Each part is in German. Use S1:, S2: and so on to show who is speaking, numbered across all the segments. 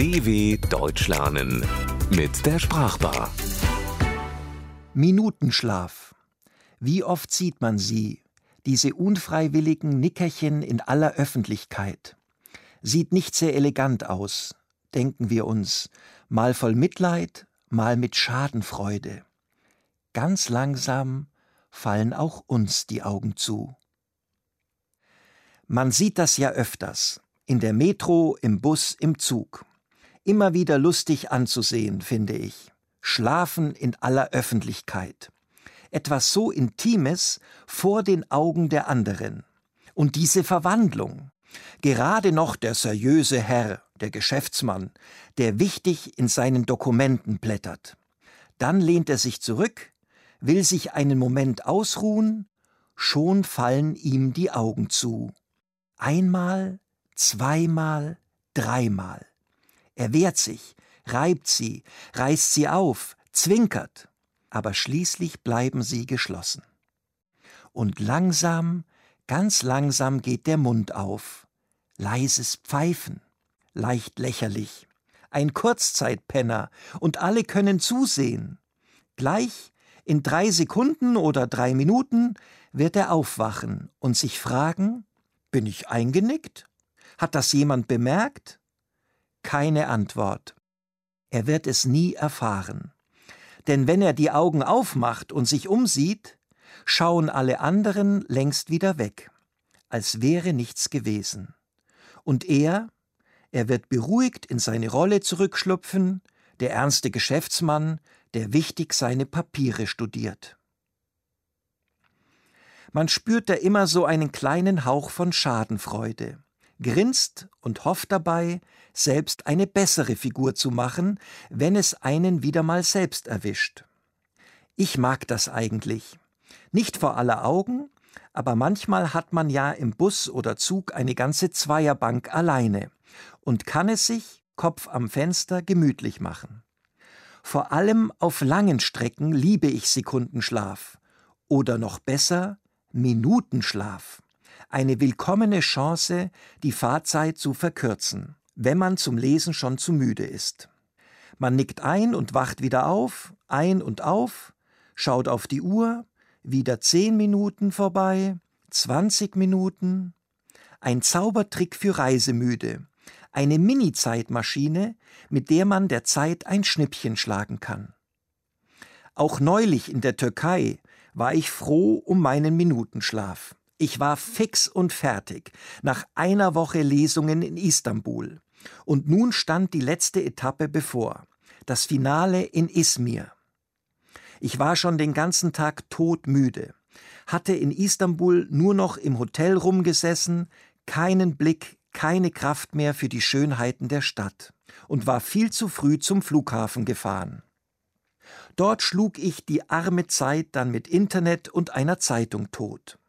S1: DW Deutsch lernen mit der Sprachbar.
S2: Minutenschlaf. Wie oft sieht man sie, diese unfreiwilligen Nickerchen in aller Öffentlichkeit. Sieht nicht sehr elegant aus, denken wir uns, mal voll Mitleid, mal mit Schadenfreude. Ganz langsam fallen auch uns die Augen zu. Man sieht das ja öfters, in der Metro, im Bus, im Zug. Immer wieder lustig anzusehen, finde ich. Schlafen in aller Öffentlichkeit. Etwas so Intimes vor den Augen der anderen. Und diese Verwandlung. Gerade noch der seriöse Herr, der Geschäftsmann, der wichtig in seinen Dokumenten blättert. Dann lehnt er sich zurück, will sich einen Moment ausruhen, schon fallen ihm die Augen zu. Einmal, zweimal, dreimal. Er wehrt sich, reibt sie, reißt sie auf, zwinkert, aber schließlich bleiben sie geschlossen. Und langsam, ganz langsam geht der Mund auf, leises Pfeifen, leicht lächerlich, ein Kurzzeitpenner, und alle können zusehen. Gleich, in drei Sekunden oder drei Minuten, wird er aufwachen und sich fragen, bin ich eingenickt? Hat das jemand bemerkt? Keine Antwort. Er wird es nie erfahren. Denn wenn er die Augen aufmacht und sich umsieht, schauen alle anderen längst wieder weg, als wäre nichts gewesen. Und er, er wird beruhigt in seine Rolle zurückschlüpfen, der ernste Geschäftsmann, der wichtig seine Papiere studiert. Man spürt da immer so einen kleinen Hauch von Schadenfreude grinst und hofft dabei, selbst eine bessere Figur zu machen, wenn es einen wieder mal selbst erwischt. Ich mag das eigentlich. Nicht vor aller Augen, aber manchmal hat man ja im Bus oder Zug eine ganze Zweierbank alleine und kann es sich, Kopf am Fenster, gemütlich machen. Vor allem auf langen Strecken liebe ich Sekundenschlaf oder noch besser Minutenschlaf eine willkommene Chance, die Fahrzeit zu verkürzen, wenn man zum Lesen schon zu müde ist. Man nickt ein und wacht wieder auf, ein und auf, schaut auf die Uhr, wieder zehn Minuten vorbei, zwanzig Minuten. Ein Zaubertrick für Reisemüde, eine Mini-Zeitmaschine, mit der man der Zeit ein Schnippchen schlagen kann. Auch neulich in der Türkei war ich froh um meinen Minutenschlaf. Ich war fix und fertig nach einer Woche Lesungen in Istanbul. Und nun stand die letzte Etappe bevor, das Finale in Izmir. Ich war schon den ganzen Tag todmüde, hatte in Istanbul nur noch im Hotel rumgesessen, keinen Blick, keine Kraft mehr für die Schönheiten der Stadt und war viel zu früh zum Flughafen gefahren. Dort schlug ich die arme Zeit dann mit Internet und einer Zeitung tot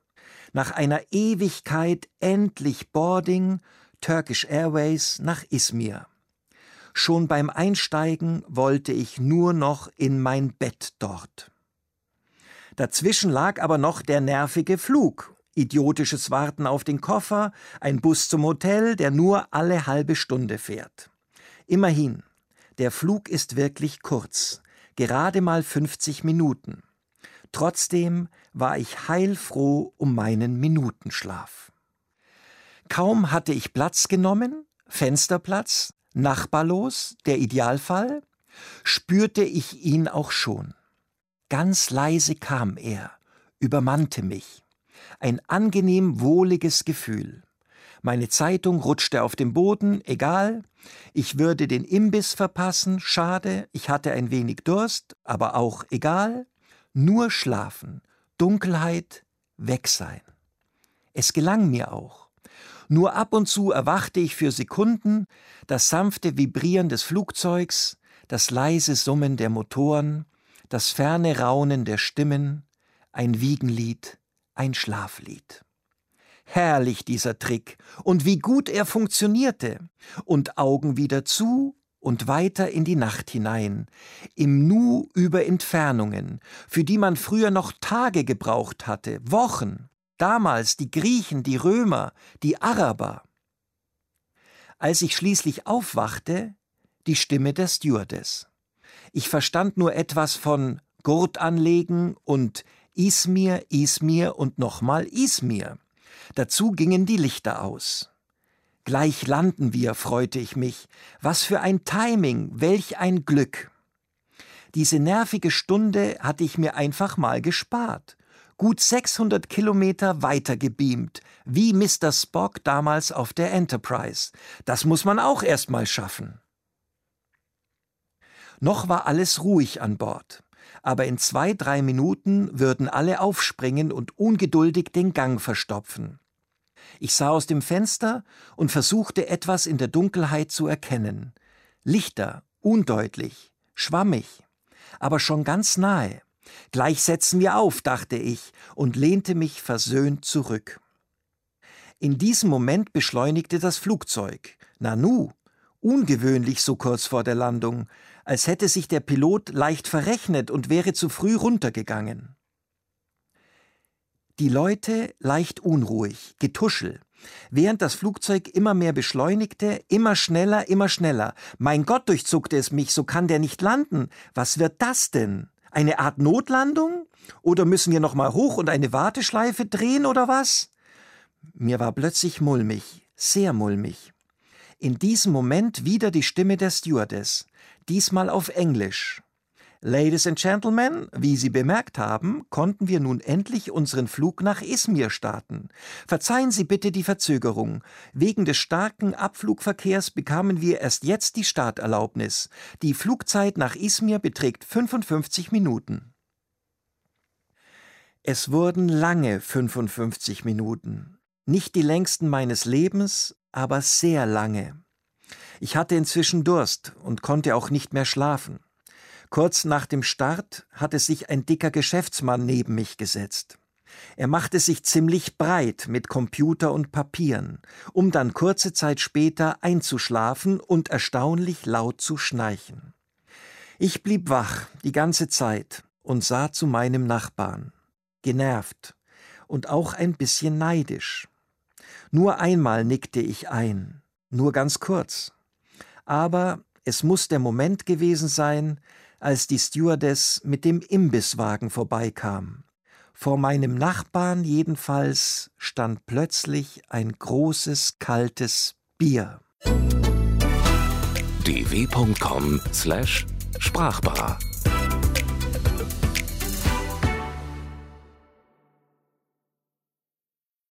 S2: nach einer Ewigkeit endlich Boarding Turkish Airways nach Izmir. Schon beim Einsteigen wollte ich nur noch in mein Bett dort. Dazwischen lag aber noch der nervige Flug, idiotisches Warten auf den Koffer, ein Bus zum Hotel, der nur alle halbe Stunde fährt. Immerhin, der Flug ist wirklich kurz, gerade mal 50 Minuten. Trotzdem war ich heilfroh um meinen Minutenschlaf. Kaum hatte ich Platz genommen, Fensterplatz, nachbarlos, der Idealfall, spürte ich ihn auch schon. Ganz leise kam er, übermannte mich. Ein angenehm wohliges Gefühl. Meine Zeitung rutschte auf dem Boden, egal. Ich würde den Imbiss verpassen, schade, ich hatte ein wenig Durst, aber auch egal. Nur schlafen, Dunkelheit, weg sein. Es gelang mir auch. Nur ab und zu erwachte ich für Sekunden, das sanfte Vibrieren des Flugzeugs, das leise Summen der Motoren, das ferne Raunen der Stimmen, ein Wiegenlied, ein Schlaflied. Herrlich dieser Trick, und wie gut er funktionierte, und Augen wieder zu und weiter in die Nacht hinein, im Nu über Entfernungen, für die man früher noch Tage gebraucht hatte, Wochen, damals die Griechen, die Römer, die Araber. Als ich schließlich aufwachte, die Stimme der Stewardess. Ich verstand nur etwas von Gurt anlegen und Ismir, Ismir und nochmal Ismir. Dazu gingen die Lichter aus. Gleich landen wir, freute ich mich. Was für ein Timing, welch ein Glück. Diese nervige Stunde hatte ich mir einfach mal gespart. Gut 600 Kilometer weiter gebeamt, wie Mr. Spock damals auf der Enterprise. Das muss man auch erst mal schaffen. Noch war alles ruhig an Bord. Aber in zwei, drei Minuten würden alle aufspringen und ungeduldig den Gang verstopfen. Ich sah aus dem Fenster und versuchte etwas in der Dunkelheit zu erkennen. Lichter, undeutlich, schwammig, aber schon ganz nahe. Gleich setzen wir auf, dachte ich und lehnte mich versöhnt zurück. In diesem Moment beschleunigte das Flugzeug. Nanu, ungewöhnlich so kurz vor der Landung, als hätte sich der Pilot leicht verrechnet und wäre zu früh runtergegangen. Die Leute leicht unruhig, Getuschel. Während das Flugzeug immer mehr beschleunigte, immer schneller, immer schneller. Mein Gott, durchzuckte es mich, so kann der nicht landen. Was wird das denn? Eine Art Notlandung? Oder müssen wir noch mal hoch und eine Warteschleife drehen oder was? Mir war plötzlich mulmig, sehr mulmig. In diesem Moment wieder die Stimme der Stewardess, diesmal auf Englisch. Ladies and Gentlemen, wie Sie bemerkt haben, konnten wir nun endlich unseren Flug nach Izmir starten. Verzeihen Sie bitte die Verzögerung. Wegen des starken Abflugverkehrs bekamen wir erst jetzt die Starterlaubnis. Die Flugzeit nach Izmir beträgt 55 Minuten. Es wurden lange 55 Minuten. Nicht die längsten meines Lebens, aber sehr lange. Ich hatte inzwischen Durst und konnte auch nicht mehr schlafen. Kurz nach dem Start hatte sich ein dicker Geschäftsmann neben mich gesetzt. Er machte sich ziemlich breit mit Computer und Papieren, um dann kurze Zeit später einzuschlafen und erstaunlich laut zu schnarchen. Ich blieb wach die ganze Zeit und sah zu meinem Nachbarn, genervt und auch ein bisschen neidisch. Nur einmal nickte ich ein, nur ganz kurz. Aber es muss der Moment gewesen sein, als die Stewardess mit dem Imbisswagen vorbeikam. Vor meinem Nachbarn jedenfalls stand plötzlich ein großes kaltes Bier.
S1: dw.com/sprachbar